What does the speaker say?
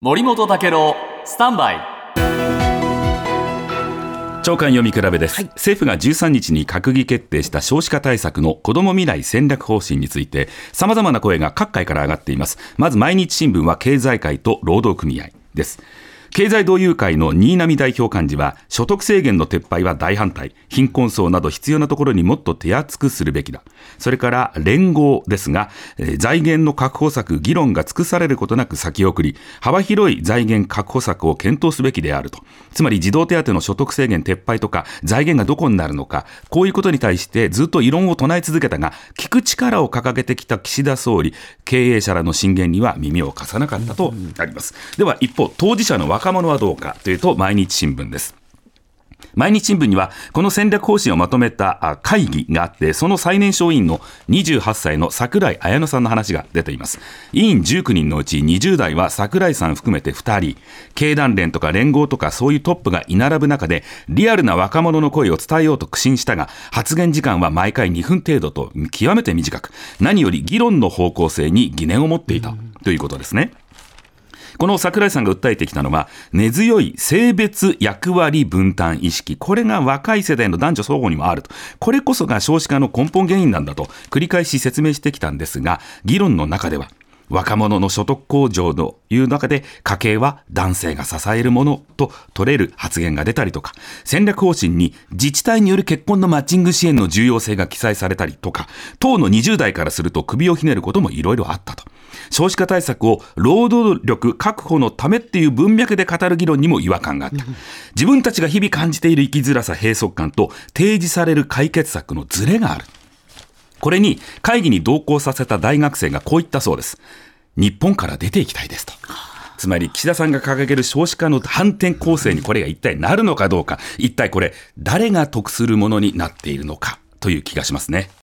森本武郎スタンバイ。長官読み比べです、政府が13日に閣議決定した少子化対策の子ども未来戦略方針についてさまざまな声が各界から上がっています。まず毎日新聞は経済界と労働組合です経済同友会の新浪代表幹事は所得制限の撤廃は大反対貧困層など必要なところにもっと手厚くするべきだ。それから連合ですが、財源の確保策議論が尽くされることなく先送り幅広い財源確保策を検討すべきであると。つまり児童手当の所得制限撤廃とか財源がどこになるのかこういうことに対してずっと異論を唱え続けたが聞く力を掲げてきた岸田総理経営者らの進言には耳を貸さなかったとあります。では一方当事者の若者はどうかというと毎日新聞です。毎日新聞にはこの戦略方針をまとめた会議があってその最年少委員の28歳の櫻井彩乃さんの話が出ています。委員19人のうち20代は櫻井さん含めて2人。経団連とか連合とかそういうトップが居並ぶ中でリアルな若者の声を伝えようと苦心したが発言時間は毎回2分程度と極めて短く何より議論の方向性に疑念を持っていたということですね。この桜井さんが訴えてきたのは、根強い性別役割分担意識。これが若い世代の男女双方にもあると。これこそが少子化の根本原因なんだと繰り返し説明してきたんですが、議論の中では、若者の所得向上という中で家計は男性が支えるものと取れる発言が出たりとか戦略方針に自治体による結婚のマッチング支援の重要性が記載されたりとか党の20代からすると首をひねることもいろいろあったと少子化対策を労働力確保のためっていう文脈で語る議論にも違和感があった自分たちが日々感じている生きづらさ閉塞感と提示される解決策のズレがあるこれに会議に同行させた大学生がこう言ったそうです。日本から出ていきたいですと。つまり岸田さんが掲げる少子化の反転攻勢にこれが一体なるのかどうか、一体これ誰が得するものになっているのかという気がしますね。